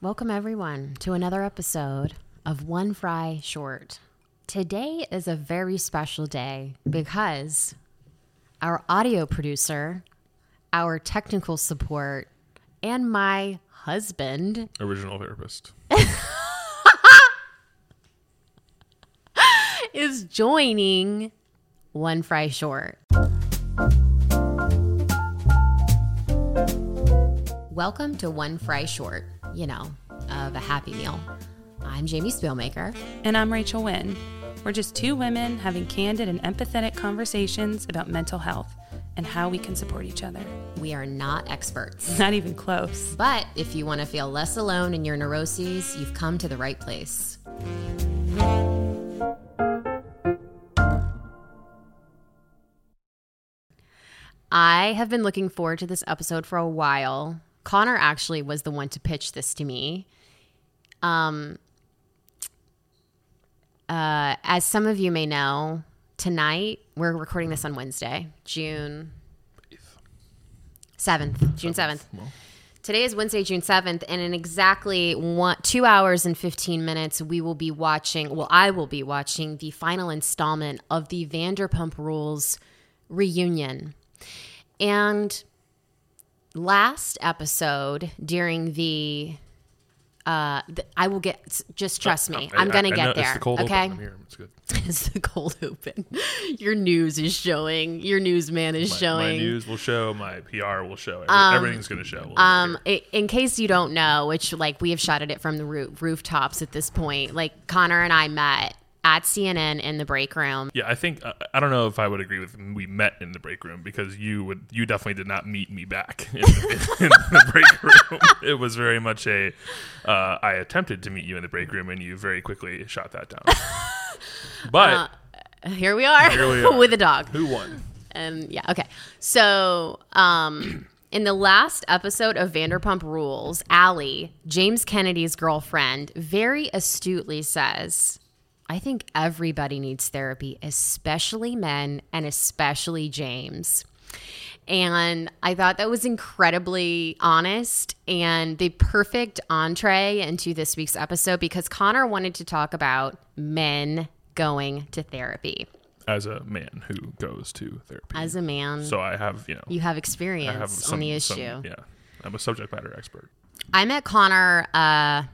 Welcome, everyone, to another episode of One Fry Short. Today is a very special day because our audio producer, our technical support, and my husband Original therapist. is joining One Fry Short. Welcome to One Fry Short, you know, of a Happy Meal. I'm Jamie Spielmaker. And I'm Rachel Wynn. We're just two women having candid and empathetic conversations about mental health and how we can support each other. We are not experts. Not even close. But if you want to feel less alone in your neuroses, you've come to the right place. I have been looking forward to this episode for a while. Connor actually was the one to pitch this to me. Um, uh, as some of you may know, tonight we're recording this on Wednesday, June 7th, June 7th. Well, Today is Wednesday, June 7th, and in exactly one, two hours and 15 minutes, we will be watching, well, I will be watching the final installment of the Vanderpump Rules reunion. And last episode during the, uh, the, I will get, just trust me, I- I'm gonna I get there. It's the cold okay? open. I'm here. It's good. it's the cold open. Your news is showing. Your newsman is My, showing. my news will show. My PR will show. Every, Um, everything's going to show. We'll Um, get i- in case you don't know, which like we have shouted it from the roof, rooftops at this point. Like Connor and I met at CNN in the break room. yeah, I think I, I don't know if I would agree with we met in the break room because you would you definitely did not meet me back in the, in the break room. It was very much a uh, I attempted to meet you in the break room and you very quickly shot that down. But Here we are, Here we are. with a dog. who won? And yeah, okay. So, um, in the last episode of Vanderpump Rules, Allie, James Kennedy's girlfriend, very astutely says, I think everybody needs therapy, especially men and especially James. And I thought that was incredibly honest and the perfect entree into this week's episode because Connor wanted to talk about men going to therapy. As a man who goes to therapy. As a man, so I have you know you have experience have on the issue. some- yeah, I'm a subject matter expert. I met Connor. Uh,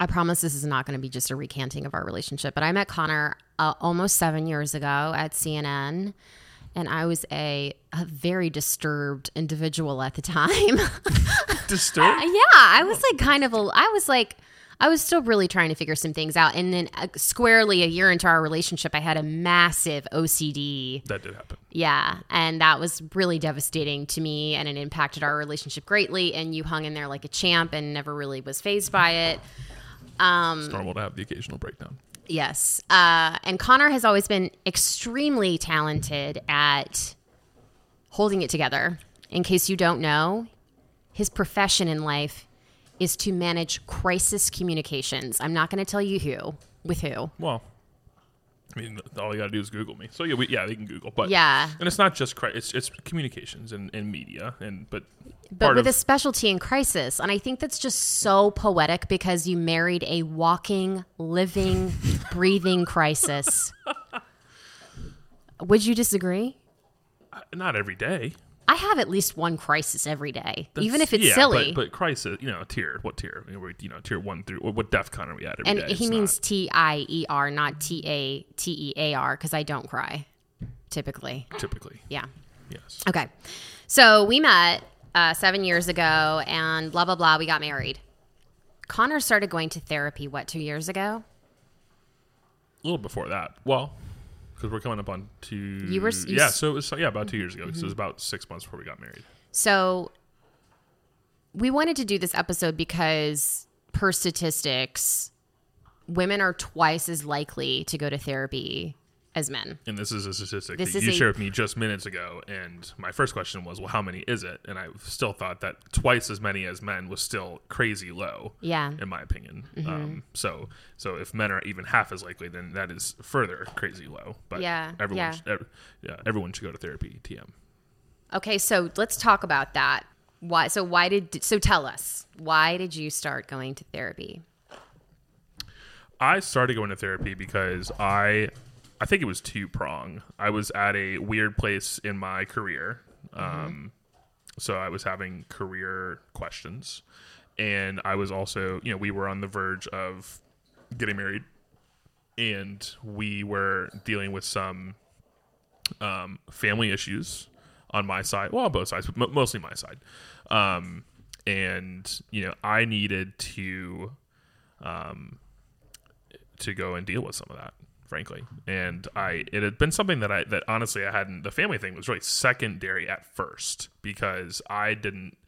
I promise this is not going to be just a recanting of our relationship, but I met Connor uh, almost seven years ago at CNN, and I was a, a very disturbed individual at the time. Disturbed. yeah, I was like kind of a. I was like. I was still really trying to figure some things out. And then, uh, squarely a year into our relationship, I had a massive OCD that did happen. Yeah, and that was really devastating to me, and it impacted our relationship greatly. And you hung in there like a champ and never really was phased by it. Um, It's normal to have the occasional breakdown. yes, uh, and Connor has always been extremely talented at holding it together. In case you don't know, his profession in life is to manage crisis communications. I'm not going to tell you who with who. Well, I mean, all you got to do is Google me. So yeah, we, yeah, they can Google, but Yeah. and it's not just cri- it's it's communications and, and media and but but with of a specialty in crisis. And I think that's just so poetic because you married a walking, living, breathing crisis. Would you disagree? Uh, not every day, I have at least one crisis every day, even if it's yeah, silly. But, but crisis, you know, tier what tier? I mean, you know, tier one through what- what DEF CON are we at? and day? he It's means T I E R, not T A T E A R, because I don't cry typically. typically Yeah. yes. Okay. So we met uh, seven years ago and blah, blah, blah. We got married. Connor started going to therapy, what, two years ago? A little before that, well, because we're coming up on two. You were you yeah, Mm-hmm. so it was yeah about two years ago. So it was about six months before we got married. So we wanted to do this episode because per statistics, women are twice as likely to go to therapy as men. And this is a statistic This that you a- shared with me just minutes ago. And my first question was, well, how many is it? And I still thought that twice as many as men was still crazy low. Yeah. In my opinion. Mm-hmm. Um, so, so if men are even half as likely, then that is further crazy low. But Yeah, everyone, yeah. Should, yeah, everyone should go to therapy. TM. Okay, so let's talk about that. Why? So why did? So tell us. Why did you start going to therapy? I started going to therapy because I, I think it was two prong. I was at a weird place in my career, um, so I was having career questions, and I was also, you know, we were on the verge of getting married, and we were dealing with some um, family issues on my side. Well, on both sides, but mo- mostly my side. Um, and you know, I needed to, um, to go and deal with some of that, frankly. And I, it had been something that I, that honestly I hadn't. The family thing was really secondary at first because I didn't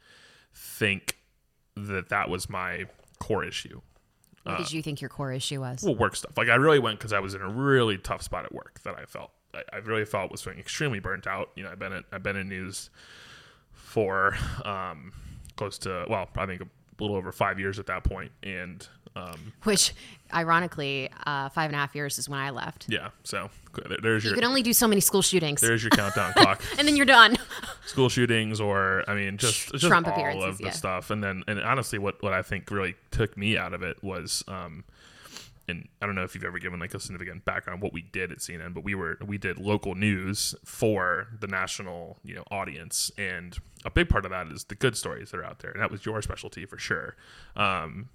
think that that was my core issue. What did you think your core issue was? Well, work stuff. Like I really went because I was in a really tough spot at work that I felt. I, I really felt was feeling extremely burnt out. You know, I've been at, I've been in news for um, close to well, I think a little over five years at that point, and um, Which, ironically, uh, five and a half years is when I left. yeah. So there- there's your You can only do so many school shootings, there's your countdown clock. and then you're done. School shootings, or I mean, just just Trump all appearances, of the yeah. stuff, and then and honestly, what what I think really took me out of it was. Um, and I don't know if you've ever given like a significant background on what we did at CNN, but we were we did local news for the national you know audience, and a big part of that is the good stories that are out there, and that was your specialty for sure. Um,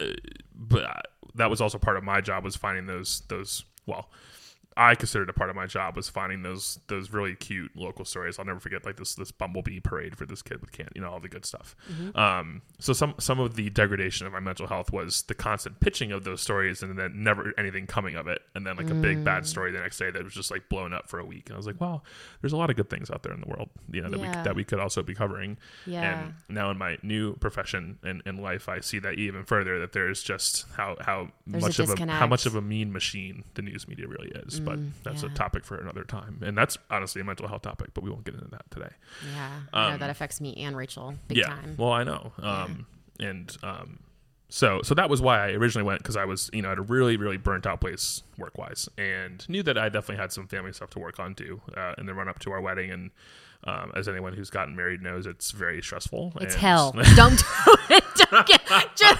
uh, but that was also part of my job was finding those those well. I considered a part of my job was finding those those really cute local stories. I'll never forget like this this bumblebee parade for this kid with can you know all the good stuff. Um, so some some of the degradation of my mental health was the constant pitching of those stories and then never anything coming of it, and then like a big bad story the next day that was just like blown up for a week. And I was like, wow, there's a lot of good things out there in the world, you know, that Yeah. we that we could also be covering. Yeah. And now in my new profession and in life, I see that even further that there's just how how There's a much of a how much of a mean machine the news media really is. But that's Mm, yeah. a topic for another time, and that's honestly a mental health topic. But we won't get into that today. Yeah, I know that affects me and Rachel big yeah, time. well, I know. Um, and um, so so that was why I originally went because I was you know at a really really burnt out place work wise, and knew that I definitely had some family stuff to work on too uh, in the run up to our wedding and. Um, as anyone who's gotten married knows, it's very stressful. it's hell. Don't do it. Don't get. Just,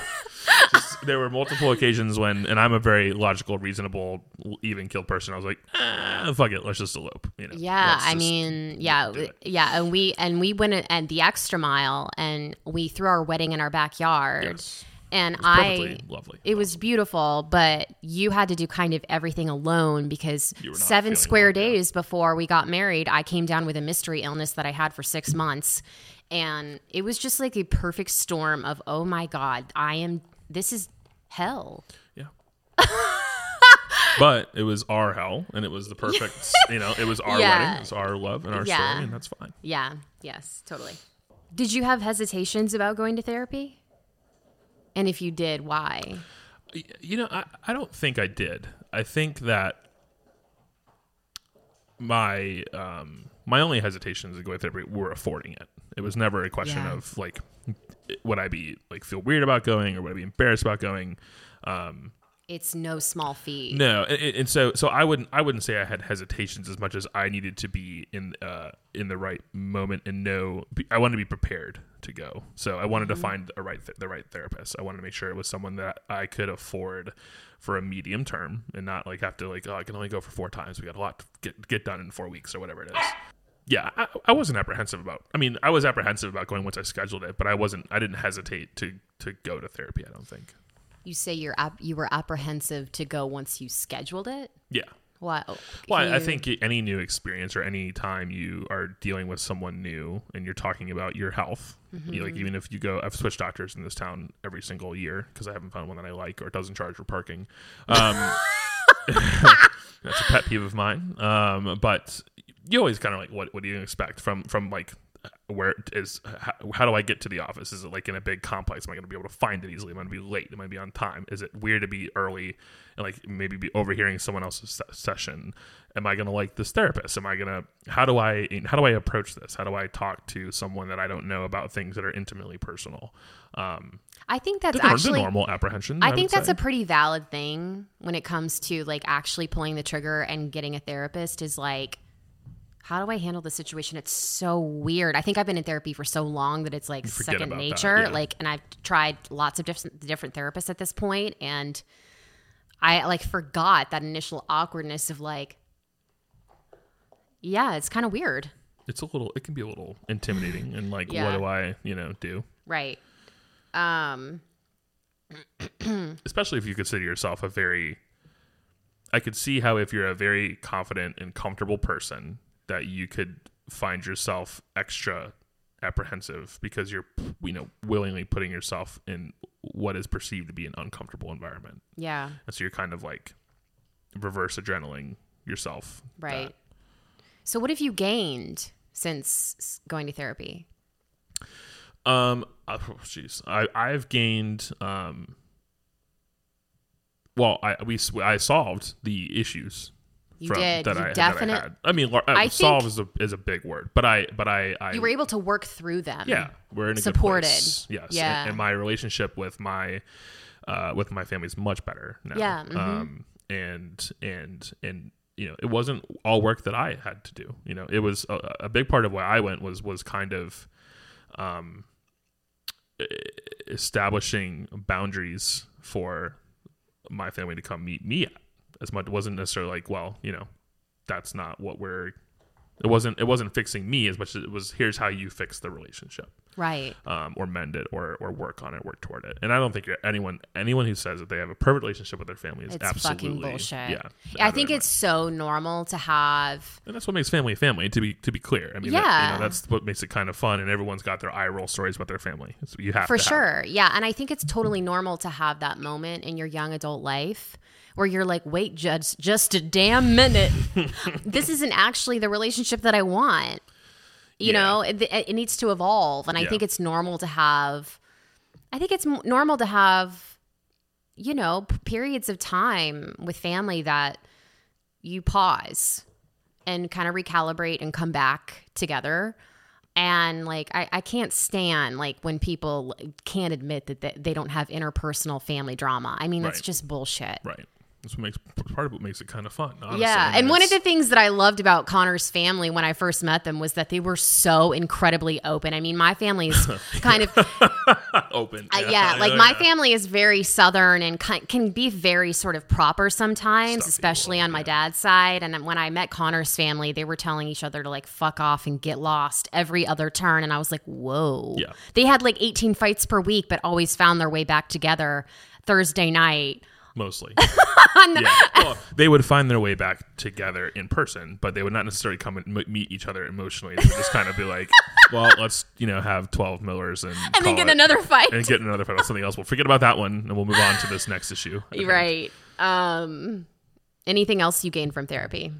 there were multiple occasions when, and I'm a very logical, reasonable, even killed person. I was like, ah, fuck it, let's just elope. You know, yeah, I mean, yeah, yeah, and we and we went and the extra mile, and we threw our wedding in our backyard, Yes. and I. lovely. It was beautiful, but you had to do kind of everything alone because seven square days before we got married, I came down with a mystery illness that I had for six months. And it was just like a perfect storm of, oh my God, I am, this is hell. Yeah. but it was our hell, and it was the perfect. You know, it was our Yeah. wedding, it was our love and our Yeah. story, and that's fine. Yeah, yes, totally. Did you have hesitations about going to therapy? And if you did, why? You know, I, I don't think I did. I think that my um my only hesitations to go with therapy were affording it. It was never a question Yeah. of like would I be like feel weird about going or would I be embarrassed about going. Um, It's no small fee. no, and, and so so I wouldn't I wouldn't say I had hesitations as much as I needed to be in uh in the right moment and know I wanted to be prepared to go. So I wanted to find a right th- the right therapist. I wanted to make sure it was someone that I could afford for a medium term and not like have to like oh I can only go for four times. We got a lot to get get done in four weeks or whatever it is. Yeah, I, I wasn't apprehensive about. I mean, I was apprehensive about going once I scheduled it, but I wasn't. I didn't hesitate to to go to therapy. I don't think. You say you're ap- you were apprehensive to go once you scheduled it. Yeah, What? Well, Can I think any new experience or any time you are dealing with someone new and you're talking about your health, you like even if you go, I've switched doctors in this town every single year because I haven't found one that I like or doesn't charge for parking. Um, that's a pet peeve of mine. Um, but you always kind of like, what what do you expect from from like where it is how, how do I get to the office? Is it like in a big complex? Am I going to be able to find it easily? Am I going to be late? Am I going to be on time? Is it weird to be early and like maybe be overhearing someone else's se- session? Am I going to like this therapist? Am I going to how do I how do I approach this? How do I talk to someone that I don't know about things that are intimately personal? Um, I think that's the, nor- the actually. normal apprehension. I would think that's say. a pretty valid thing when it comes to like actually pulling the trigger and getting a therapist is like how do I handle the situation? It's so weird. I think I've been in therapy for so long that it's like second nature. yeah. Like, and I've tried lots of different different therapists at this point, and I like forgot that initial awkwardness of like, yeah, it's kind of weird, It's a little. It can be a little intimidating, and like, Yeah. what do I, you know, do? right? Um, Especially if you consider yourself a very. I could see how if you're a very confident and comfortable person, that you could find yourself extra apprehensive because you're, you know, willingly putting yourself in what is perceived to be an uncomfortable environment. yeah, And so you're kind of like reverse adrenaline yourself. that- right. So, what have you gained since going to therapy? Um, oh, jeez, I I've gained um. Well, I we I solved the issues. You from, did. That You I, definite- That I, had. I mean, uh, I solve is a is a big word, but I but I I You were able to work through them. yeah we're in a supported. Yes. Yeah. And, and my relationship with my uh with my family is much better now. Yeah, mhm. Um. And and and you know it wasn't all work that I had to do. You know it was a, a big part of why I went was was kind of um establishing boundaries for my family to come meet me at as much it wasn't necessarily like well you know that's not what we're it wasn't it wasn't fixing me as much as it was here's how you fix the relationship Right. um, or mend it or or work on it work toward it and i don't think anyone anyone who says that they have a perfect relationship with their family is It's absolutely fucking bullshit. yeah I think it's so normal to have. and that's what makes family family. To be to be clear, I mean, that- Yeah. you know, that's what makes it kind of fun, and everyone's got their eye roll stories about their family. So you have For to have sure. Yeah. And I think it's totally normal to have that moment in your young adult life where you're like, wait, just, just a damn minute. this isn't actually the relationship that I want. You Yeah. know, it, it needs to evolve. And I Yeah. think it's normal to have, I think it's normal to have, you know, periods of time with family that you pause and kind of recalibrate and come back together and like I, I can't stand like when people can't admit that they, they don't have interpersonal family drama i mean that's Right. just bullshit Right. That's what makes part of what makes it kind of fun. Honestly. yeah mean, and one of the things that i loved about connor's family when i first met them was that they were so incredibly open i mean my family's kind of open. uh, yeah, like my family is very southern and can, can be very sort of proper sometimes, especially on my dad's side. And when I met Connor's family, they were telling each other to like fuck off and get lost every other turn. And I was like, whoa. Yeah. They had like 18 fights per week, but always found their way back together Thursday night. Mostly. yeah. Well, they would find their way back together in person, but they would not necessarily come and m- meet each other emotionally. They would just kind of be like, "Well, let's you know have twelve Millers and And then get it- another fight. and get another fight on something else. We'll forget about that one, and we'll move on to this next issue. I right. Um, anything else you gained from therapy?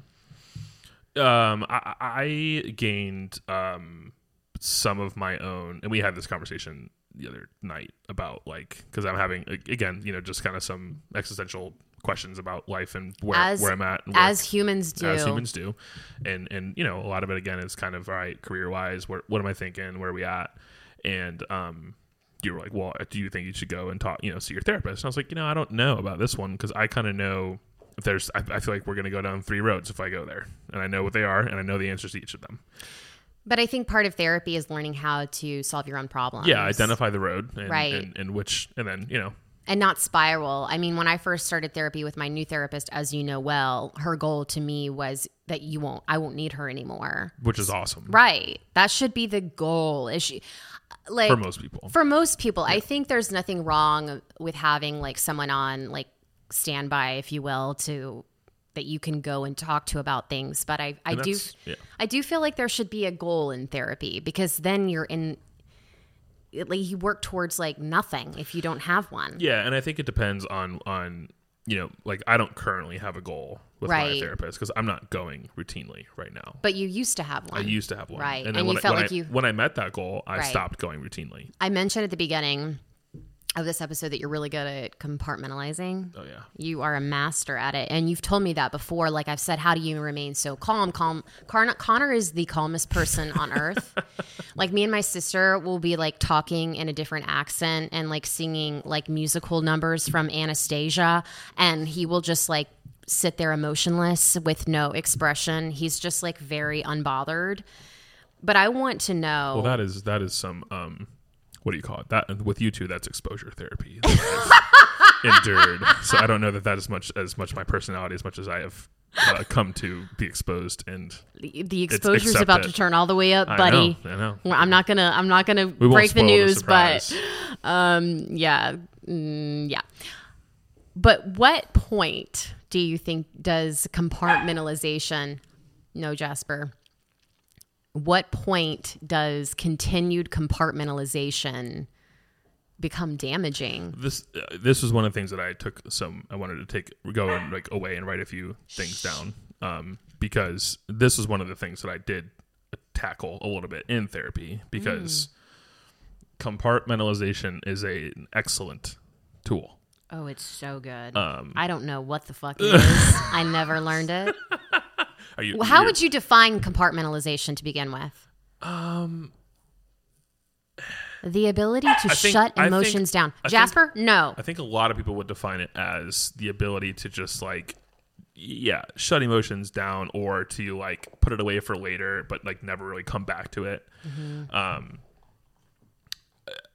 um I, I gained um some of my own and we had this conversation the other night about like because i'm having again you know just kind of some existential questions about life and where, As- where i'm at As humans do. as humans do. And and you know a lot of it again is kind of all right career wise where what am i thinking? Where are we at? And um you were like well do you think you should go and talk you know see your therapist? And i was like you know i don't know about this one because i kind of know if there's I, I feel like we're going to go down three roads if i go there. And i know what they are and i know the answers to each of them But I think part of therapy is learning how to solve your own problems. yeah identify the road and, Right. and, and which and then you know and not spiral. I mean, when I first started therapy with my new therapist, as you know well, her goal to me was that you won't, I won't need her anymore. which is awesome Right. That should be the goal. Is she like for most people for most people? I think there's nothing wrong with having like someone on like standby, if you will, to that you can go and talk to about things. But I, I do, yeah. I do feel like there should be a goal in therapy because then you're in. Like you work towards like nothing if you don't have one. Yeah, and I think it depends on on you know like I don't currently have a goal with my therapist because I'm not going routinely right now. But you used to have one. I used to have one, Right, And and when you I, felt like I, you- when I met that goal, I Right. stopped going routinely. I mentioned at the beginning of this episode that you're really good at compartmentalizing. Oh yeah, You are a master at it. And you've told me that before. Like I've said, how do you remain so calm? Calm. Connor, Connor is the calmest person on earth. like me and my sister will be like talking in a different accent and like singing like musical numbers from Anastasia. And he will just like sit there emotionless with no expression. He's just like very unbothered. But I want to know. Well, that is that is some um, what do you call it? That with you two, that's exposure therapy. that endured. So I don't know that that is much as much my personality as much as I have uh, come to be exposed and the the exposure's accept about it. to turn all the way up, I buddy. know, I know. Well, I'm not gonna. I'm not gonna We break the news, surprise. but um, yeah, mm, yeah. But what point do you think does compartmentalization? No, Jasper. What point does continued compartmentalization become damaging? this uh, this was one of the things that I took some I wanted to take go and like away and write a few things down um, because this was one of the things that I did tackle a little bit in therapy because compartmentalization is a, an excellent tool. Oh, it's so good. Um, I don't know what the fuck it is. I never learned it. Are you? Well, how would you define compartmentalization to begin with? Um, The ability to think- shut I think- emotions down. I think- Jasper, no. I think a lot of people would define it as the ability to just like yeah, shut emotions down or to like put it away for later but like never really come back to it. Um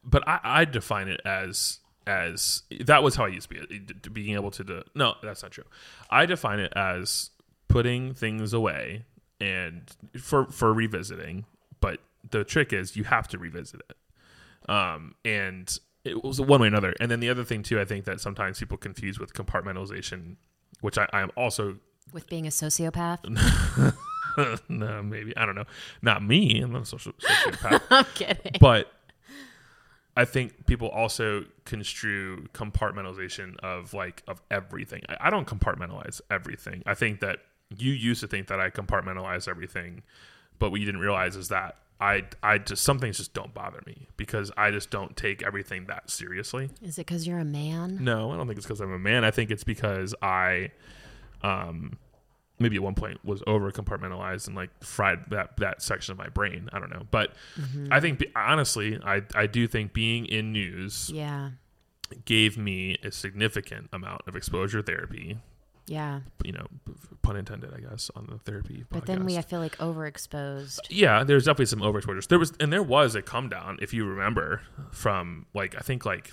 but I, I define it as as that was how I used to be being able to do, no that's not true. I define it as putting things away and for for revisiting, but the trick is you have to revisit it um, and it was one way or another. And then the other thing too, I think that sometimes people confuse with compartmentalization, which I, I am also With being a sociopath? no, maybe I don't know, not me. I'm not a social sociopath, I'm kidding. but I think people also construe compartmentalization of like of everything. I, I don't compartmentalize everything. I think that you used to think that I compartmentalize everything, but what you didn't realize is that I I just some things just don't bother me because I just don't take everything that seriously. Is it because you're a man? No, I don't think it's because I'm a man. I think it's because I, um, maybe at one point was over compartmentalized and like fried that that section of my brain. I don't know, but I think honestly, I I do think being in news Yeah. gave me a significant amount of exposure therapy. Yeah. You know, pun intended, I guess, on the therapy. But then we. I feel like, overexposed. yeah, there's definitely some overexposure. There was, and there was a come down, if you remember, from like I think like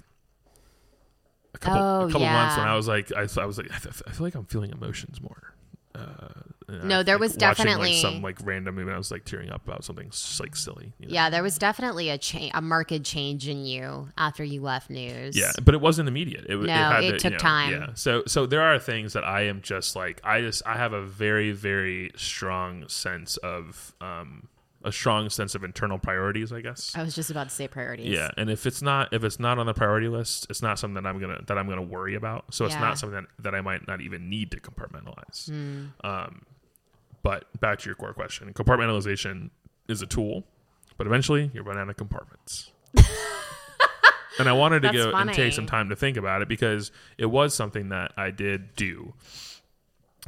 a couple, Oh, a couple months when. I was like, I, I was like, I, feel like I'm feeling emotions more. Uh, No, there like, was watching, definitely- like, some like random movie. I was like tearing up about something like silly. you know? Yeah, there was definitely a change, a marked change in you after you left news. Yeah, but it wasn't immediate. It, No, had it to, took you know, time. Yeah, so so there are things that I am just like I just I have a very very strong sense of um a strong sense of internal priorities. I guess. I was just about to say priorities. Yeah, and if it's not if it's not on the priority list, it's not something that I'm gonna that I'm gonna worry about. So it's Yeah. not something that, that I might not even need to compartmentalize. Hmm. Um, but back to your core question, compartmentalization is a tool, but eventually you run out of compartments. and I wanted to That's go and take some time to think about it because it was something that I did do,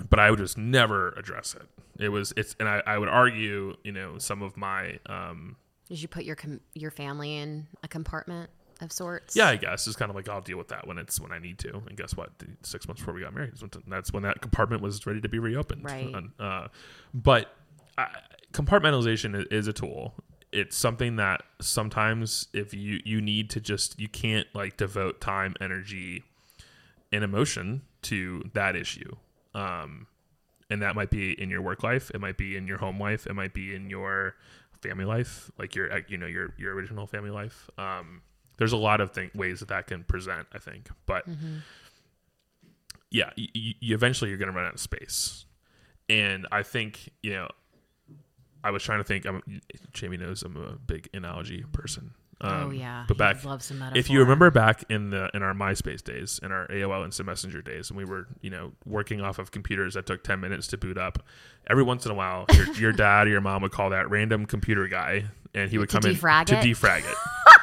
but I would just never address it. It was it's and I, I would argue, you know, some of my um, Did you put your com- your family in a compartment of sorts? Yeah, I guess it's kind of like I'll deal with that when it's when I need to. And guess what? Six months before we got married, that's when that compartment was ready to be reopened. Right. Uh, but I, compartmentalization is a tool. It's something that sometimes if you you need to just you can't like devote time, energy, and emotion to that issue. Um, and that might be in your work life, it might be in your home life, it might be in your family life, like your uh, you know your your original family life. Um, there's a lot of thing, ways that that can present, I think, but yeah, you, you eventually you're going to run out of space, and I think you know. I was trying to think. I'm, Jamie knows I'm a big analogy person. Um, oh yeah. but back if you remember back in the in our MySpace days, in our AOL Instant Messenger days, and we were you know working off of computers that took ten minutes to boot up. Every once in a while, your, your dad or your mom would call that random computer guy, and he would To come in defrag to defrag it.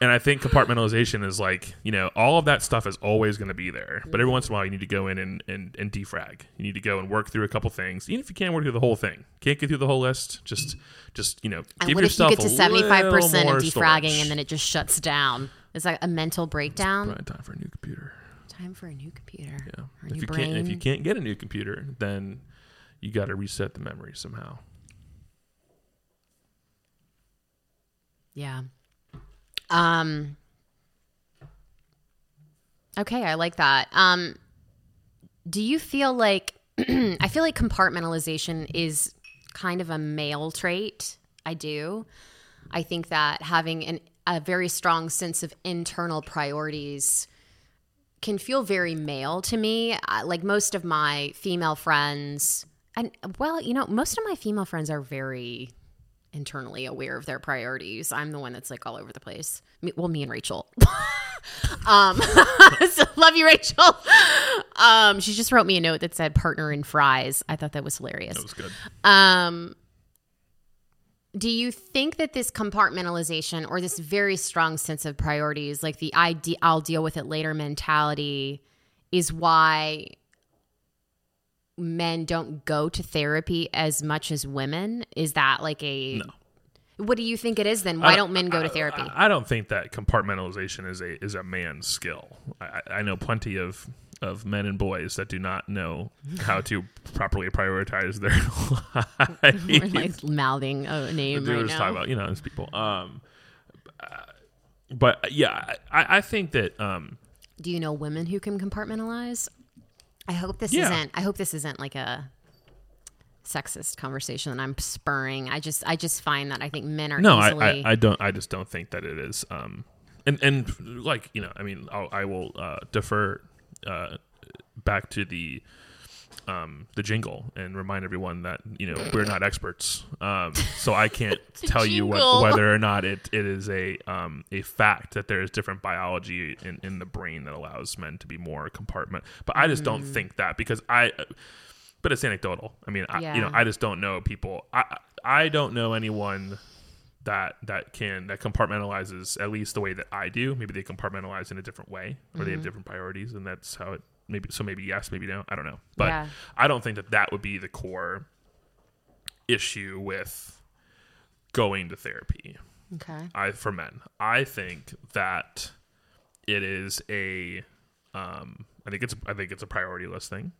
and I think compartmentalization is like you know all of that stuff is always going to be there, but every mm-hmm. once in a while you need to go in and, and and defrag. You need to go and work through a couple things, even if you can't work through the whole thing. Can't get through the whole list. Just just you know And give what if you get to 75% of defragging storage. and then it just shuts down? Is that a mental breakdown? Time for a new computer. Time for a new computer. Yeah. Or If new you brain. can't if you can't get a new computer, then you got to reset the memory somehow. Yeah. Um Okay, I like that. Um do you feel like I feel like compartmentalization is kind of a male trait. I do. I think that having an, a very strong sense of internal priorities can feel very male to me. Like most of my female friends, and well, you know, most of my female friends are very internally aware of their priorities. I'm the one that's like all over the place. Me, well, me and Rachel. um, so love you, Rachel. Um, she just wrote me a note that said partner in fries. I thought that was hilarious. That was good. Um, do you think that this compartmentalization or this very strong sense of priorities, like the ide- I'll deal with it later mentality, is why men don't go to therapy as much as women? Is that like a. No. What do you think it is then? Why don't men go to therapy? I, I don't think that compartmentalization is a is a man's skill. I, I know plenty of of men and boys that do not know how to properly prioritize their life. We're like mouthing a name We're right just talking now. about you know these people. Um, uh, but yeah, I, I think that um, Do you know women who can compartmentalize? I hope this Yeah. isn't. I hope this isn't like a sexist conversation that I'm spurring. I just, I just find that I think men are no, I, easily. I, I don't. I just don't think that it is. Um, and and like you know, I mean, I'll, I will uh, defer uh, back to the um, the jingle and remind everyone that you know we're not experts, um, so I can't tell you what, whether or not it, it is a um, a fact that there is different biology in, in the brain that allows men to be more compartment. But I just Mm. don't think that because I. But it's anecdotal. I mean, I, you know, I just don't know people. I I don't know anyone that that can that compartmentalizes at least the way that I do. Maybe they compartmentalize in a different way, or they have different priorities, and that's how it. Maybe so. Maybe yes. Maybe no. I don't know. But Yeah. I don't think that that would be the core issue with going to therapy. okay. I for men. I think that it is a um I think it's I think it's a priority list thing.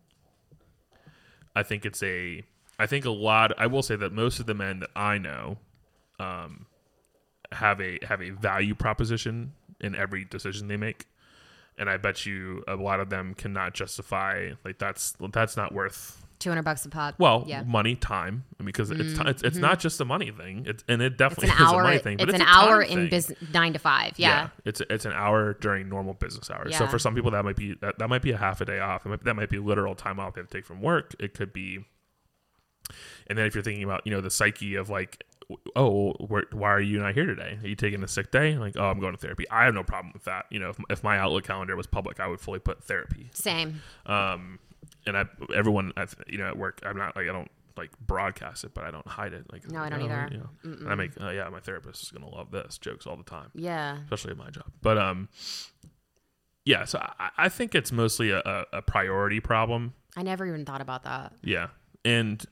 I think it's a I think a lot I will say that most of the men that I know um have a have a value proposition in every decision they make. And I bet you a lot of them cannot justify like that's that's not worth Two hundred bucks a pop. well, yeah. money, time, because it's ti- mm-hmm. it's, it's not mm-hmm. just a money thing. It's and it It's definitely an is hour. a money thing, but it's, it's, an hour in business nine to five. Yeah. it's it's an hour during normal business hours. So for some people, that might be that, that might be a half a day off. That might, that might be literal time off they have to take from work. It could be, and then if you're thinking about you know the psyche of like, oh, where, why are you not here today? Are you taking a sick day? Like, oh, I'm going to therapy. I have no problem with that. You know, if, if my Outlook calendar was public, I would fully put therapy. Same. Um, and I everyone I've, you know at work, I'm not like I don't like broadcast it, but I don't hide it. Like No, I don't oh, either. You know, and I make uh, yeah, my therapist is gonna love this jokes all the time Yeah. especially at my job. But um, yeah. So I, I think it's mostly a, a priority problem. I never even thought about that. Yeah, and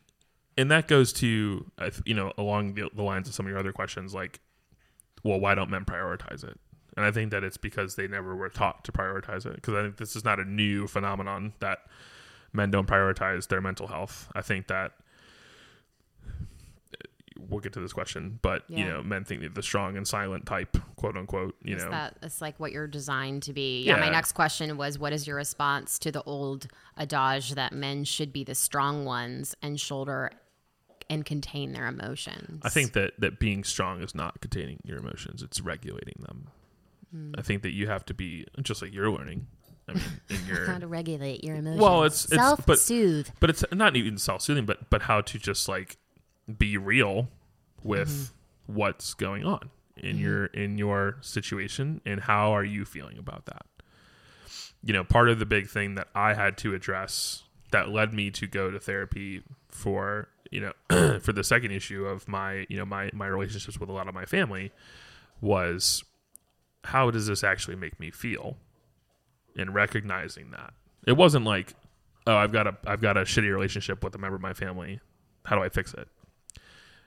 and that goes to uh, you know along the, the lines of some of your other questions, like, well, why don't men prioritize it? And I think that it's because they never were taught to prioritize it. Because I think this is not a new phenomenon that men don't prioritize their mental health. I think that uh, we'll get to this question, but you know, men think that the strong and silent type, quote unquote, you know, that it's like what you're designed to be. Yeah, My next question was, what is your response to the old adage that men should be the strong ones and shoulder and contain their emotions? I think that that being strong is not containing your emotions; it's regulating them. Hmm. I think that you have to be just like you're learning. I mean, in how to regulate your emotions. Well, it's- it's- but- self-soothe. but it's not even self-soothing, but but how to just like be real with Mm-hmm. what's going on in your in your situation and how are you feeling about that. You know, part of the big thing that I had to address that led me to go to therapy for you know for the second issue of my you know my my relationships with a lot of my family was how does this actually make me feel? And recognizing that. It wasn't like oh i've got a i've got a shitty relationship with a member of my family. How do i fix it?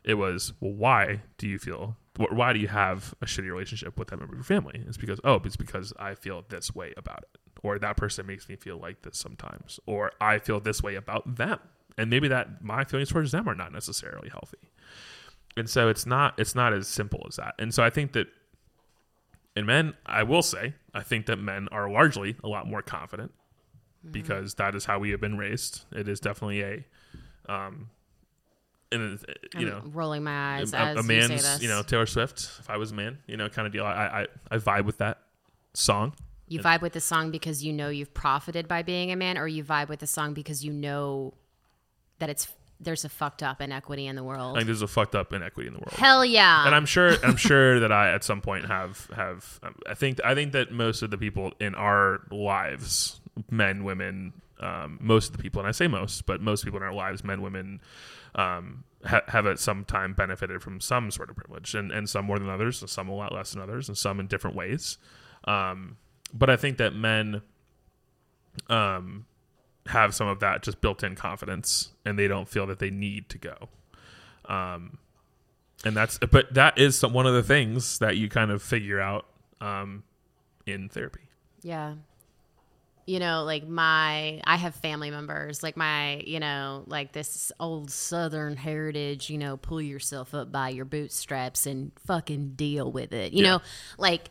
It was well why do you feel why do you have a shitty relationship with that member of your family? It's because oh it's because i feel this way about it. Or that person makes me feel like this sometimes, or I feel this way about them, and maybe that my feelings towards them are not necessarily healthy. And so it's not it's not as simple as that. And so I think that in men, I will say, I think that men are largely a lot more confident because that is how we have been raised. It is definitely a, um, and it- you know, I'm rolling my eyes a, as a you man's, say this. you know, Taylor Swift. If I was a man, you know, kind of deal. I, I I vibe with that song. You vibe with the song because you know you've profited by being a man, or you vibe with the song because you know that it's there's a fucked up inequity in the world. I think there's a fucked up inequity in the world. Hell yeah! and I'm sure I'm sure that I at some point have have um, I think I think that most of the people in our lives, men, women, um, most of the people, and I say most, but most people in our lives, men, women, um, ha- have at some time benefited from some sort of privilege, and and some more than others, and some a lot less than others, and some in different ways. Um, but I think that men, um, have some of that just built-in confidence, and they don't feel that they need to go. Um, and that's but that is some, one of the things that you kind of figure out um, in therapy. Yeah. You know, like my, I have family members, like my, you know, like this old Southern heritage, you know, pull yourself up by your bootstraps and fucking deal with it. You Yeah. know, like,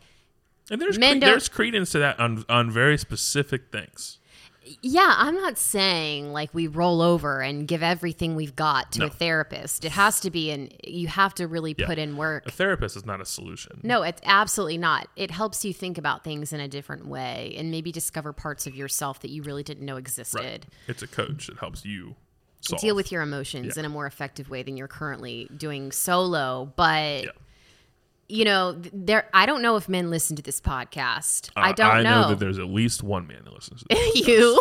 And there's cre- there's credence to that on on very specific things. Yeah, I'm not saying like we roll over and give everything we've got to No. a therapist. It has to be an, you have to really Yeah. put in work. A therapist is not a solution. No, it's absolutely not. It helps you think about things in a different way and maybe discover parts of yourself that you really didn't know existed. Right. It's a coach that helps you solve. deal with your emotions Yeah. in a more effective way than you're currently doing solo. But Yeah. You know, there. I don't know if men listen to this podcast. Uh, I don't I know. know. that there's at least one man that listens to this. you.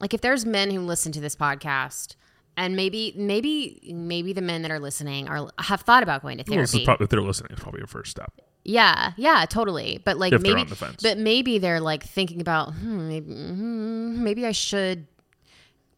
like if there's men who listen to this podcast. And maybe, maybe, maybe the men that are listening are have thought about going to Well, this is therapy. if they're listening, it's probably a first step. Yeah, yeah, totally. But like If maybe, on the fence. but maybe they're like thinking about, hmm, maybe, hmm, maybe I should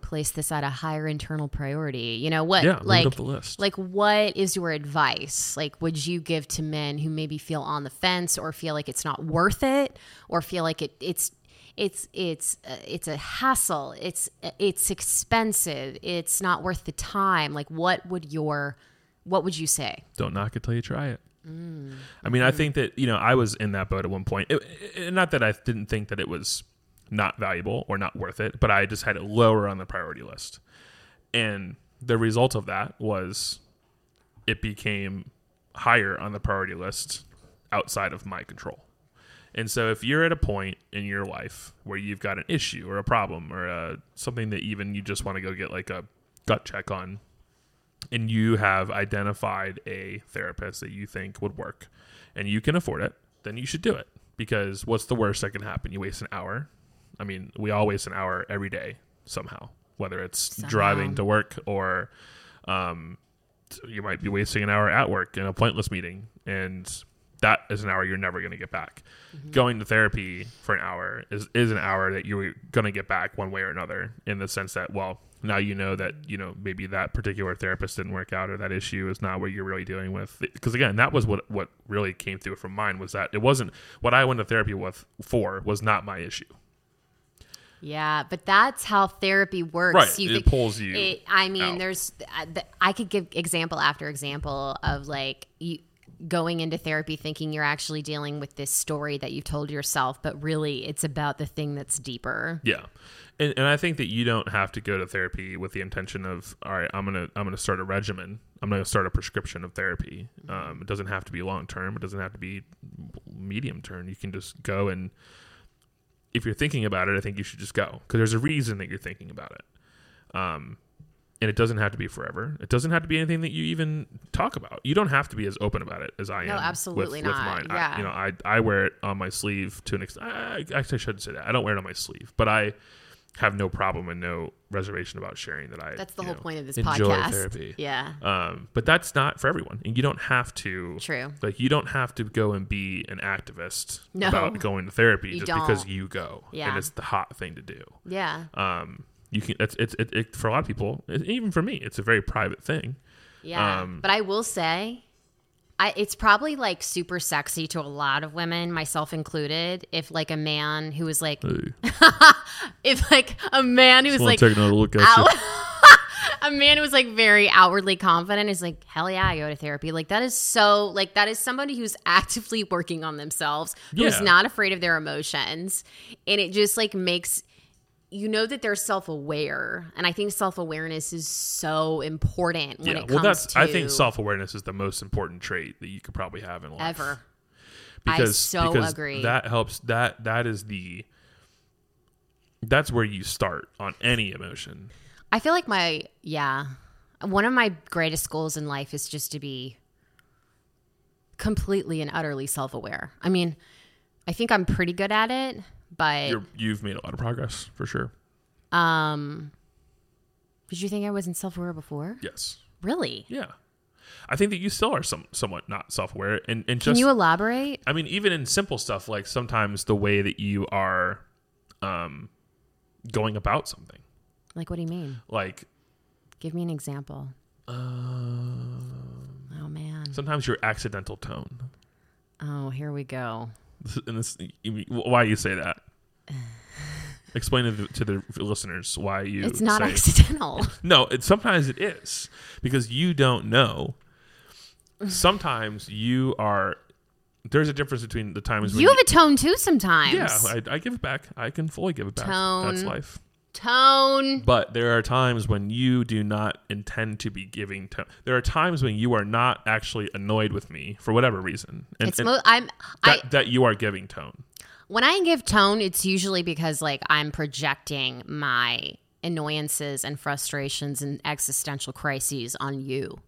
place this at a higher internal priority. You know what? Yeah, like the list. Like, what is your advice? Like, would you give to men who maybe feel on the fence or feel like it's not worth it, or feel like it it's it's it's uh, it's a hassle. It's it's expensive. It's not worth the time. Like, what would your what would you say? Don't knock it till you try it. Mm. I mean, I think that you know I was in that boat at one point. It, it- not that I didn't think that it was not valuable or not worth it, but I just had it lower on the priority list. And the result of that was it became higher on the priority list outside of my control. And so if you're at a point in your life where you've got an issue or a problem or uh something that even you just want to go get like a gut check on and you have identified a therapist that you think would work and you can afford it, then you should do it. Because what's the worst that can happen? You waste an hour. I mean, we all waste an hour every day somehow, whether it's driving to work or um, you might be wasting an hour at work in a pointless meeting. And that is an hour you're never going to get back. Going to therapy for an hour is, is an hour that you're going to get back one way or another in the sense that, well, now you know that, you know, maybe that particular therapist didn't work out or that issue is not what you're really dealing with. Because again, that was what, what really came through from mine was that it wasn't what I went to therapy with for was not my issue. Yeah, but that's how therapy works. Right, You it think- pulls you it- I mean, out. there's. uh, I could give example after example of like you going into therapy thinking you're actually dealing with this story that you've told yourself, but really it's about the thing that's deeper. Yeah. And, and I think that you don't have to go to therapy with the intention of, all right, I'm gonna I'm gonna start a regimen. I'm gonna start a prescription of therapy. Um, it doesn't have to be long term. It doesn't have to be medium term. You can just go and if you're thinking about it, I think you should just go because there's a reason that you're thinking about it. Um, and it doesn't have to be forever. It doesn't have to be anything that you even talk about. You don't have to be as open about it as I No, am. No, absolutely with, with not. mine. Yeah. I, you know, I I wear it on my sleeve to an extent. I, actually, I shouldn't say that. I don't wear it on my sleeve, but I have no problem and no reservation about sharing that I. That's the whole know, point of this enjoy podcast. therapy. Yeah, Um, but that's not for everyone, and you don't have to. True. Like you don't have to go and be an activist No. about going to therapy just because don't. you go, Yeah. and it's the hot thing to do. yeah, Um, you can. It's it's it, it, for a lot of people, it, even for me, it's a very private thing. yeah. Um, but I will say, I, it's probably like super sexy to a lot of women, myself included. If like a man who was like, Hey, if like a man who was like, take another look at out- a man who was like very outwardly confident is like, hell yeah, I go to therapy. Like that is so like that is somebody who's actively working on themselves, who's Yeah. not afraid of their emotions, and it just like makes you know that they're self-aware and i think self-awareness is so important when Yeah, it comes well, that's. to I think self awareness is the most important trait that you could probably have in life. ever I because so because agree. that helps. That that is the. That's where you start on any emotion. I feel like my yeah, one of my greatest goals in life is just to be completely and utterly self-aware. I mean, I think I'm pretty good at it, but You're, you've made a lot of progress for sure. um did you think I wasn't self-aware before? Yes. Really? Yeah. I think that you still are some somewhat not self aware, and and Can you elaborate? I mean, even in simple stuff like sometimes the way that you are, um, going about something, Like what do you mean? like Give me an example. uh, Oh man. sometimes your accidental tone. Oh, here we go. And this, why you say that? Explain to the, to the listeners why you. It's not say, accidental. No, it, sometimes it is because you don't know. Sometimes you are. There's a difference between the times when you have a tone too sometimes. yeah, I, I give it back. I can fully give it back. Tone. That's life. Tone. But there are times when you do not intend to be giving tone. There are times when you are not actually annoyed with me for whatever reason, and, It's and mo- I'm I that, that you are giving tone. when I give tone, it's usually because like I'm projecting my annoyances and frustrations and existential crises on you.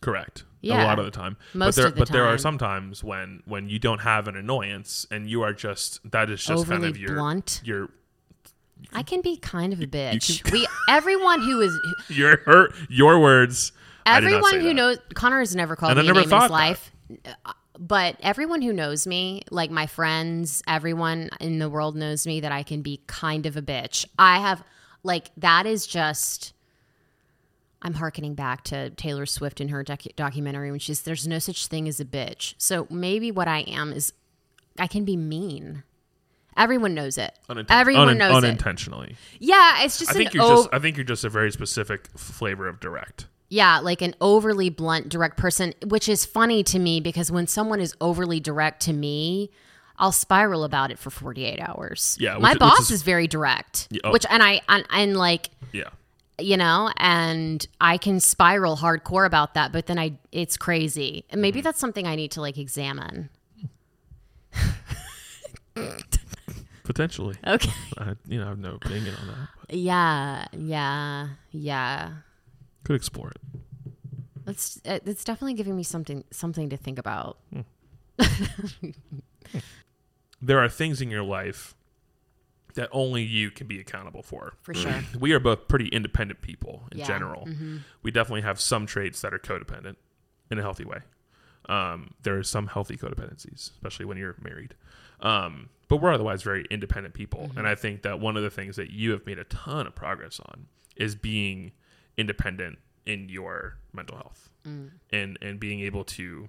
Correct. Yeah. A lot of the time. Most but there, of the but there are time. some times when when you don't have an annoyance and you are just that is just kind of your blunt. your I can be kind of a bitch. we everyone who is your her your words. I everyone who that. knows Connor has never called And I me a never name in his thought that. life. Uh, But everyone who knows me, like my friends, everyone in the world knows me that I can be kind of a bitch. I have like that is just I'm harkening back to Taylor Swift in her docu- documentary when she's there's no such thing as a bitch. So maybe what I am is I can be mean. Everyone knows it. Uninten- Everyone unin- knows it. unintentionally. Yeah, it's just I think an you're o- just I think you're just a very specific flavor of direct. Yeah, like an overly blunt, direct person, which is funny to me because when someone is overly direct to me, I'll spiral about it for 48 hours. Yeah, my which- which boss is- is, very direct, Yeah, oh. which and I and, and like Yeah. you know, and I can spiral hardcore about that, but then I it's crazy. And maybe Mm-hmm. that's something I need to like examine. Potentially. Okay. I, you know, I have no opinion on that. But Yeah, yeah, yeah. could explore it. That's uh, it's definitely giving me something something to think about. There are things in your life that only you can be accountable for. For sure. we are both pretty independent people in Yeah. general. Mm-hmm. We definitely have some traits that are codependent in a healthy way. Um, there are some healthy codependencies, especially when you're married. Um, but we're otherwise very independent people. Mm-hmm. And I think that one of the things that you have made a ton of progress on is being independent in your mental health Mm. and, and being able to,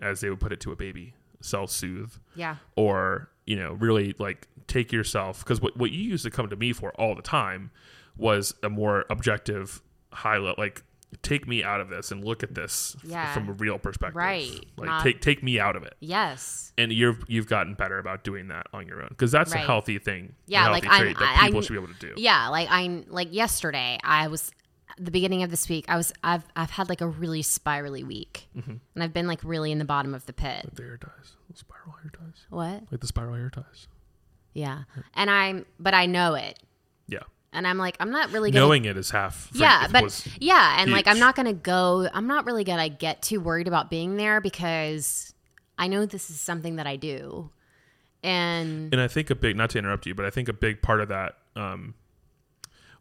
as they would put it to a baby, self soothe Yeah. or you know really like take yourself because what, what you used to come to me for all the time was a more objective high level like take me out of this and look at this Yeah. from a real perspective Right. like Not- take take me out of it Yes. and you've you've gotten better about doing that on your own because that's a healthy thing Yeah, healthy like, I'm- that I- people I- should be able to do Yeah, like I like yesterday, I was the beginning of this week. I was I've I've had like a really spirally week, Mm-hmm. and I've been like really in the bottom of the pit. the hair ties the spiral hair ties What? like the spiral hair ties Yeah, and I'm but I know it, yeah and I'm like I'm not really gonna. knowing it is half yeah, but yeah, and like I'm not gonna go. I'm not really gonna get too worried about being there because I know this is something that I do, and and I think a big not to interrupt you, but I think a big part of that um,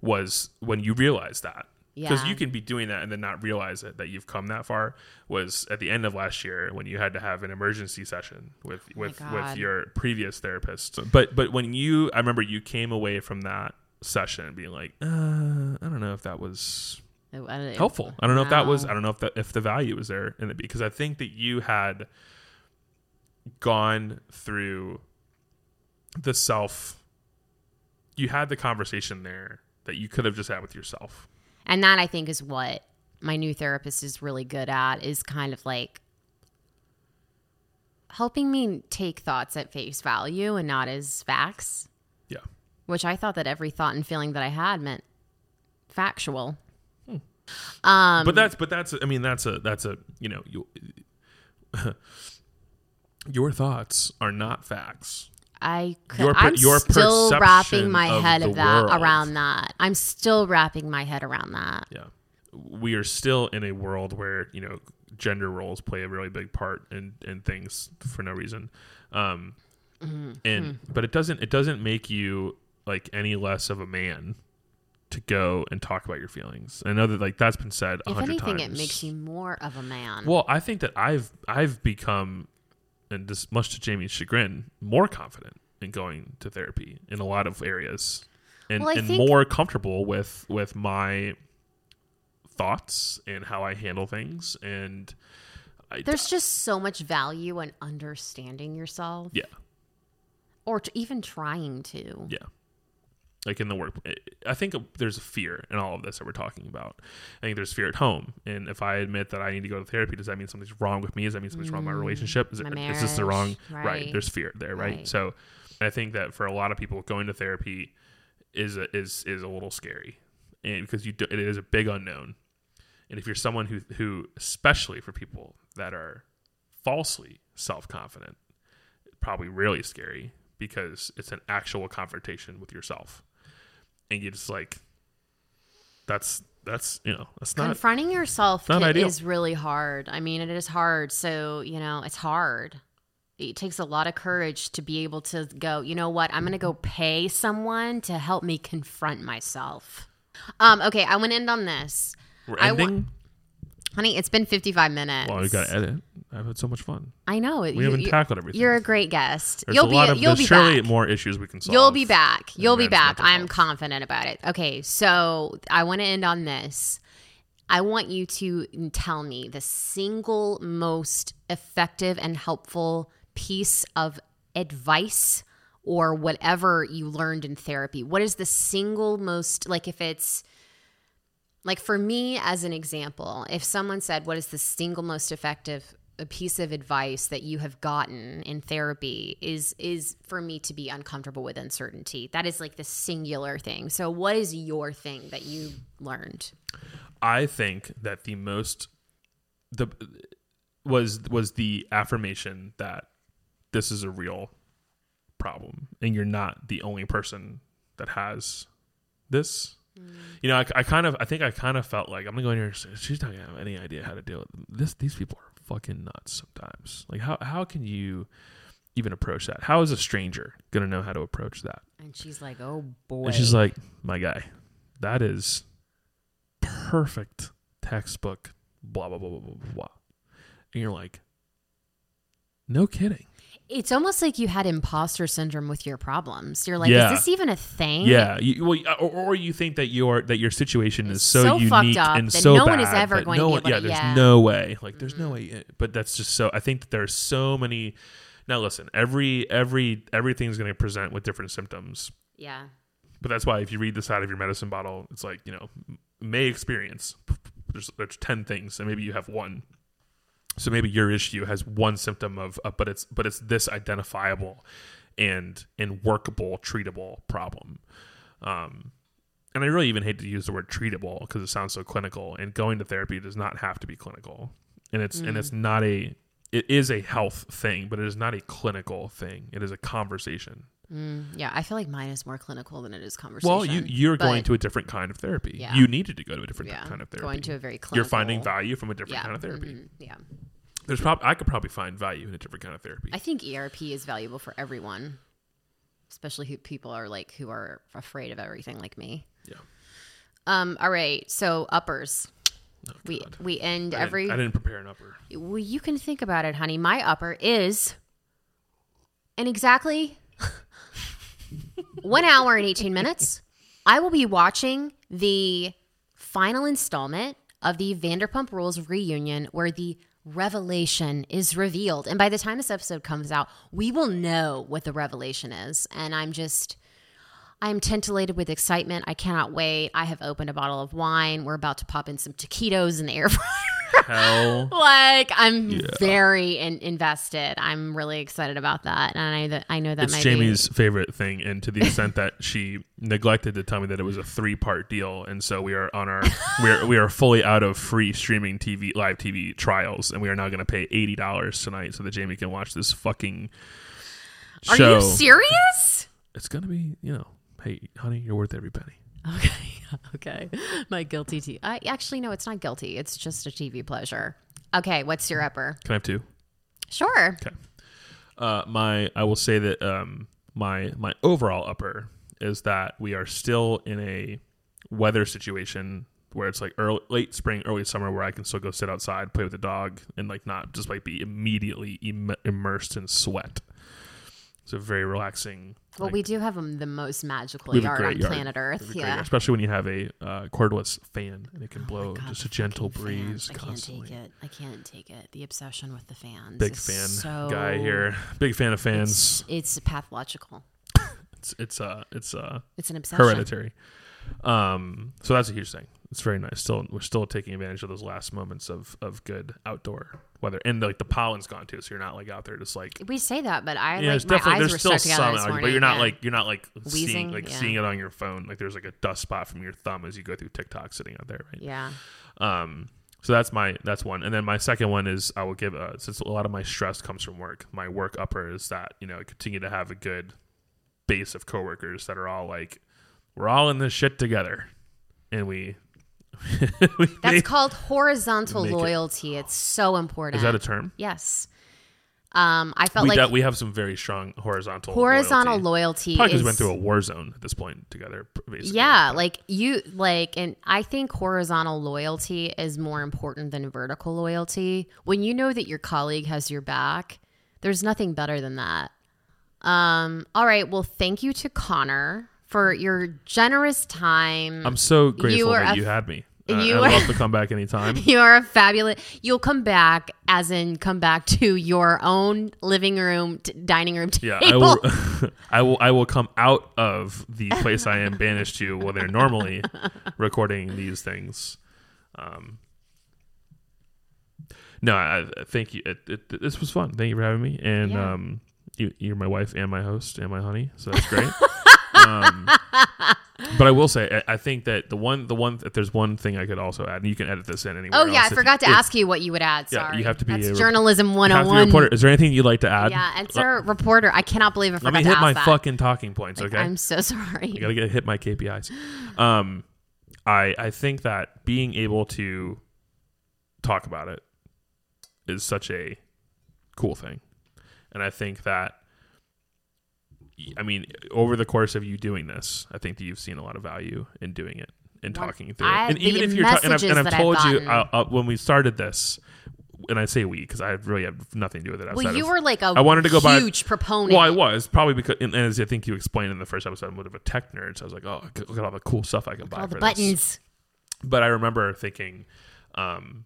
was when you realize that because Yeah. you can be doing that and then not realize it that you've come that far was at the end of last year when you had to have an emergency session with with with Oh your previous therapist. But but when you I remember you came away from that session being like, uh, I don't know if that was I helpful. I don't know if that was I don't know if that if the value was there in it because I think that you had gone through the self you had the conversation there that you could have just had with yourself. And that I think is what my new therapist is really good at is kind of like helping me take thoughts at face value and not as facts. Which I thought that every thought and feeling that I had meant factual. but that's but that's I mean that's a that's a you know you your thoughts are not facts. I could, Your I'm your still wrapping my of head of that world. around that. I'm still wrapping my head around that. Yeah. We are still in a world where, you know, gender roles play a really big part in, in things for no reason. Um, Mm-hmm. and but it doesn't it doesn't make you like any less of a man to go and talk about your feelings. I know that like that's been said a If hundred anything, times. it makes you more of a man. Well, I think that I've I've become, and this much to Jamie's chagrin, more confident in going to therapy in a lot of areas, and, Well, and more comfortable with with my thoughts and how I handle things, and I, There's just so much value in understanding yourself yeah or even trying to. yeah. Like in the work, I think there's a fear in all of this that we're talking about. I think there's fear at home, and if I admit that I need to go to therapy, does that mean something's wrong with me? Does that mean something's wrong with my relationship? Is, Mm, my it, is this the wrong? Right. right. There's fear there, right? Right. So, I think that for a lot of people, going to therapy is a, is is a little scary, and because you do, it is a big unknown, and if you're someone who who especially for people that are falsely self confident, probably really scary because it's an actual confrontation with yourself, and you just like that's that's you know that's not Confronting yourself not ideal. is really hard. I mean, it is hard. So, you know, it's hard. It takes a lot of courage to be able to go, you know what? I'm going to go pay someone to help me confront myself. Um, okay, I want to end on this. we're I wa- ending. Honey, it's been 55 minutes. well, we got to edit. I've had so much fun. I know. We haven't tackled everything. You're a great guest. There's you'll a be lot of you'll be surely back. more issues we can solve. You'll be back. You'll be back. I'm confident about it. Okay, so I want to end on this. I want you to tell me the single most effective and helpful piece of advice or whatever you learned in therapy. What is the single most, like, if it's, like for me as an example, if someone said, What is the single most effective a piece of advice that you have gotten in therapy is is for me to be uncomfortable with uncertainty. That is like the singular thing. So what is your thing that you learned? I think that the most the was was the affirmation that this is a real problem and you're not the only person that has this. You know, I, I kind of, I think I kind of felt like I'm gonna go in here. She's not gonna have any idea how to deal with this. These people fucking nuts sometimes. Like, how how can you even approach that? How is a stranger gonna know how to approach that? And she's like, "Oh boy." And she's like, my guy, that is perfect textbook, blah, blah, blah, blah, blah, blah, blah. And you're like, no kidding. It's almost like you had imposter syndrome with your problems. You're like, Yeah. "Is this even a thing?" Yeah. You, well, or, or you think that your that your situation is so, so fucked unique up and that so no bad one is ever going to no be one, able yeah, to- there's yeah. Mm-hmm. no way. Like, there's no way. But that's just so. I think that there's so many. Now, listen. Every every everything's going to present with different symptoms. Yeah. But that's why if you read the side of your medicine bottle, it's like you know may experience. There's there's ten things, and maybe you have one. So maybe your issue has one symptom of, uh, but it's but it's this identifiable and and workable, treatable problem. Um, and I really even hate to use the word treatable because it sounds so clinical. And going to therapy does not have to be clinical, and it's and it's not a it is a health thing, but it is not a clinical thing. It is a conversation. Mm, yeah, I feel like mine is more clinical than it is conversation. Well, you you're going to a different kind of therapy. Yeah. You needed to go to a different yeah, kind of therapy. going to a very clinical. you're finding value from a different Yeah. kind of therapy. mhm, yeah. There's probably I could probably find value in a different kind of therapy. I think ERP is valuable for everyone, especially who people are like who are afraid of everything like me. yeah. Um. All right. So uppers. we Oh, God. we end I didn't- every. I didn't prepare an upper. Well, you can think about it, honey. My upper is in exactly one hour and eighteen minutes. I will be watching the final installment of the Vanderpump Rules reunion where the revelation is revealed. And by the time this episode comes out, we will know what the revelation is. And I'm just. I'm titillated with excitement. I cannot wait. I have opened a bottle of wine. We're about to pop in some taquitos in the air fryer. Hell. like I'm very in- invested. I'm really excited about that, and I that I know that It's Jamie's favorite thing, and to the extent that she neglected to tell me that it was a three-part deal, and so we are on our we are we are fully out of free streaming TV live TV trials, and we are now going to pay eighty dollars tonight so that Jamie can watch this fucking Be. Are you serious? It's going to be, you know, hey, honey, you're worth every penny. Okay, okay. My guilty tea. I actually no, it's not guilty. It's just a TV pleasure. Okay, what's your upper? Can I have two? Sure. Okay. Uh, my I will say that um, my my overall upper is that we are still in a weather situation where it's like early, late spring, early summer, where I can still go sit outside, play with the dog, and like not just like be immediately Im- immersed in sweat. It's a very relaxing. Well, like, we do have um, the most magical we have yard on yard. planet Earth. have a great Yeah. yard, especially when you have a uh, cordless fan and it can blow Oh God, just a gentle breeze fans. I can't take it. I can't take it. The obsession with the fans. Big fan so- guy here. Big fan of fans. It's, it's pathological. It's it's uh it's uh It's an obsession. hereditary. Um, so that's a huge thing. It's very nice. Still, we're still taking advantage of those last moments of of good outdoor weather, and like the pollen's gone too, so you're not like out there just like. We say that, but I Yeah, like my definitely eyes there's were still stuck together some this out, morning. but you're not yeah. like you're not like Wheezing, seeing like yeah. seeing it on your phone. Like there's like a dust spot from your thumb as you go through TikTok sitting out there, right? yeah. Um, so that's my that's one, and then my second one is I will give a, since a lot of my stress comes from work. My work upper is that you know I continue to have a good base of coworkers that are all like we're all in this shit together, and we. That's called horizontal make it- loyalty. It's so important. is that a term? yes? Um, I felt We, like de- we have some very strong horizontal horizontal loyalty. loyalty. Probably because is, we went through a war zone at this point together. Basically. yeah, like you like, and I think horizontal loyalty is more important than vertical loyalty. When you know that your colleague has your back, there's nothing better than that. Um, all right. Well, thank you to Connor for your generous time. I'm so grateful are that you had me. Uh, you I'd are- love to come back anytime. You are a fabulous. You'll come back, as in come back to your own living room, t- dining room table. Yeah, I will. I will. I will come out of the place I am banished to, where they're normally recording these things. Um, no, I, I thank you. It, it, this was fun. Thank you for having me. And Yeah. um, you, you're my wife and my host and my honey, so that's great. Um, but I will say, I, I think that the one, the one, if there's one thing I could also add, and you can edit this in anywhere. Oh yeah, I forgot to if- ask you what you would add. Yeah, you have to be That's a journalism you have to be a 101. reporter. Is there anything you'd like to add? Yeah, and sir, reporter, I cannot believe I Let forgot me to hit my that. fucking talking points, Like, okay? I'm so sorry. You gotta get hit my KPIs. Um, I I think that being able to talk about it is such a cool thing, and I think that I mean over the course of you doing this, I think that you've seen a lot of value in doing it and talking through I- it. And even if you're ta- and I've, and I've that I've told you uh, uh, when we started this, and I say we because I really have nothing to do with it. well, you of- were like a I wanted to go by- huge proponent. well, I was probably because, and as I think you explained in the first episode, I'm a bit of a tech nerd. So I was like, oh, look at all the cool stuff I can buy all for the this. buttons. But I remember thinking, um,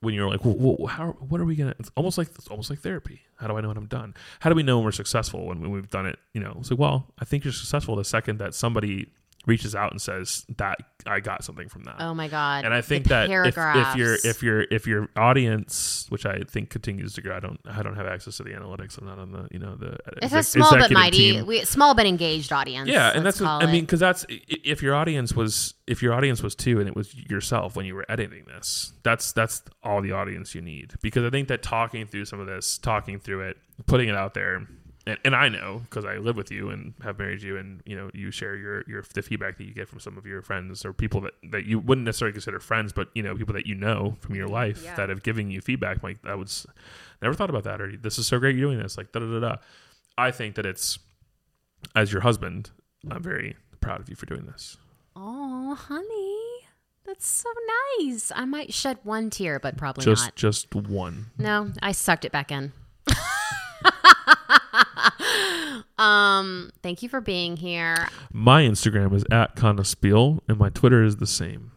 when you're like, well, how, what are we gonna? It's almost like it's almost like therapy. How do I know when I'm done? How do we know when we're successful when, when we've done it? You know, it's like, well, I think you're successful the second that somebody reaches out and says that I got something from that. Oh my god! and I The think that if, if your if your if your audience, which I think continues to grow, I don't I don't have access to the analytics. I'm not on the you know the it's exec- a small but mighty, we, small but engaged audience. Yeah, and that's what, I mean because that's if your audience was if your audience was two and it was yourself when you were editing this, that's that's all the audience you need because I think that talking through some of this, talking through it, putting it out there, and, and I know because I live with you and have married you, and you know you share your your the feedback that you get from some of your friends or people that that you wouldn't necessarily consider friends, but you know people that you know from your life Yeah. that have given you feedback. Like I was never thought about that, or this is so great you're doing this, like da da da da. I think that it's as your husband, I'm very proud of you for doing this. Oh, honey, that's so nice. I might shed one tear, but probably just not. just one. No, I sucked it back in. Um, thank you for being here. My Instagram is at Condaspiel, and my Twitter is the same.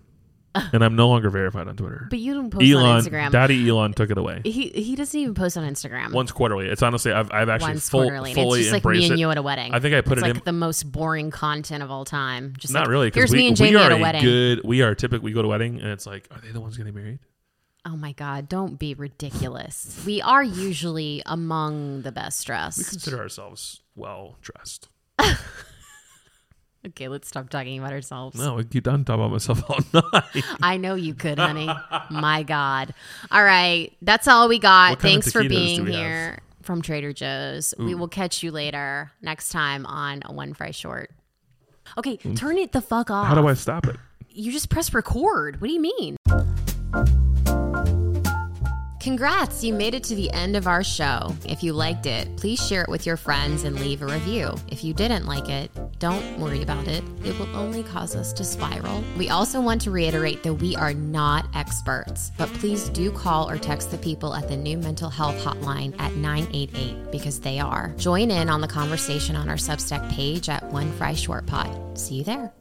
and I'm no longer verified on Twitter. But you don't post Elon, on Instagram. Daddy Elon took it away. he he doesn't even post on Instagram. Once quarterly. It's honestly, I've, I've actually Once full, quarterly. And it's fully just like me and it. you at a wedding. I think I put it's it like in. the most boring content of all time. Just Not like, really, Here's we, me and Jamie are at a a wedding. good. We are typically we go to wedding, and it's like, are they the ones getting married? Oh my god! Don't be ridiculous. We are usually among the best dressed. We consider ourselves well dressed. Okay, let's stop talking about ourselves. No, I keep on talking about myself all night. I know you could, honey. My God. All right. That's all we got. What Thanks for being we have? here from Trader Joe's. We will catch you later next time on a One Fry Short. Okay, mm. turn it the fuck off. How do I stop it? You just press record. What do you mean? Congrats, you made it to the end of our show. If you liked it, please share it with your friends and leave a review. If you didn't like it, don't worry about it. It will only cause us to spiral. We also want to reiterate that we are not experts, but please do call or text the people at the new mental health hotline at 988 because they are. Join in on the conversation on our Substack page at One Fry Short Pod. See you there.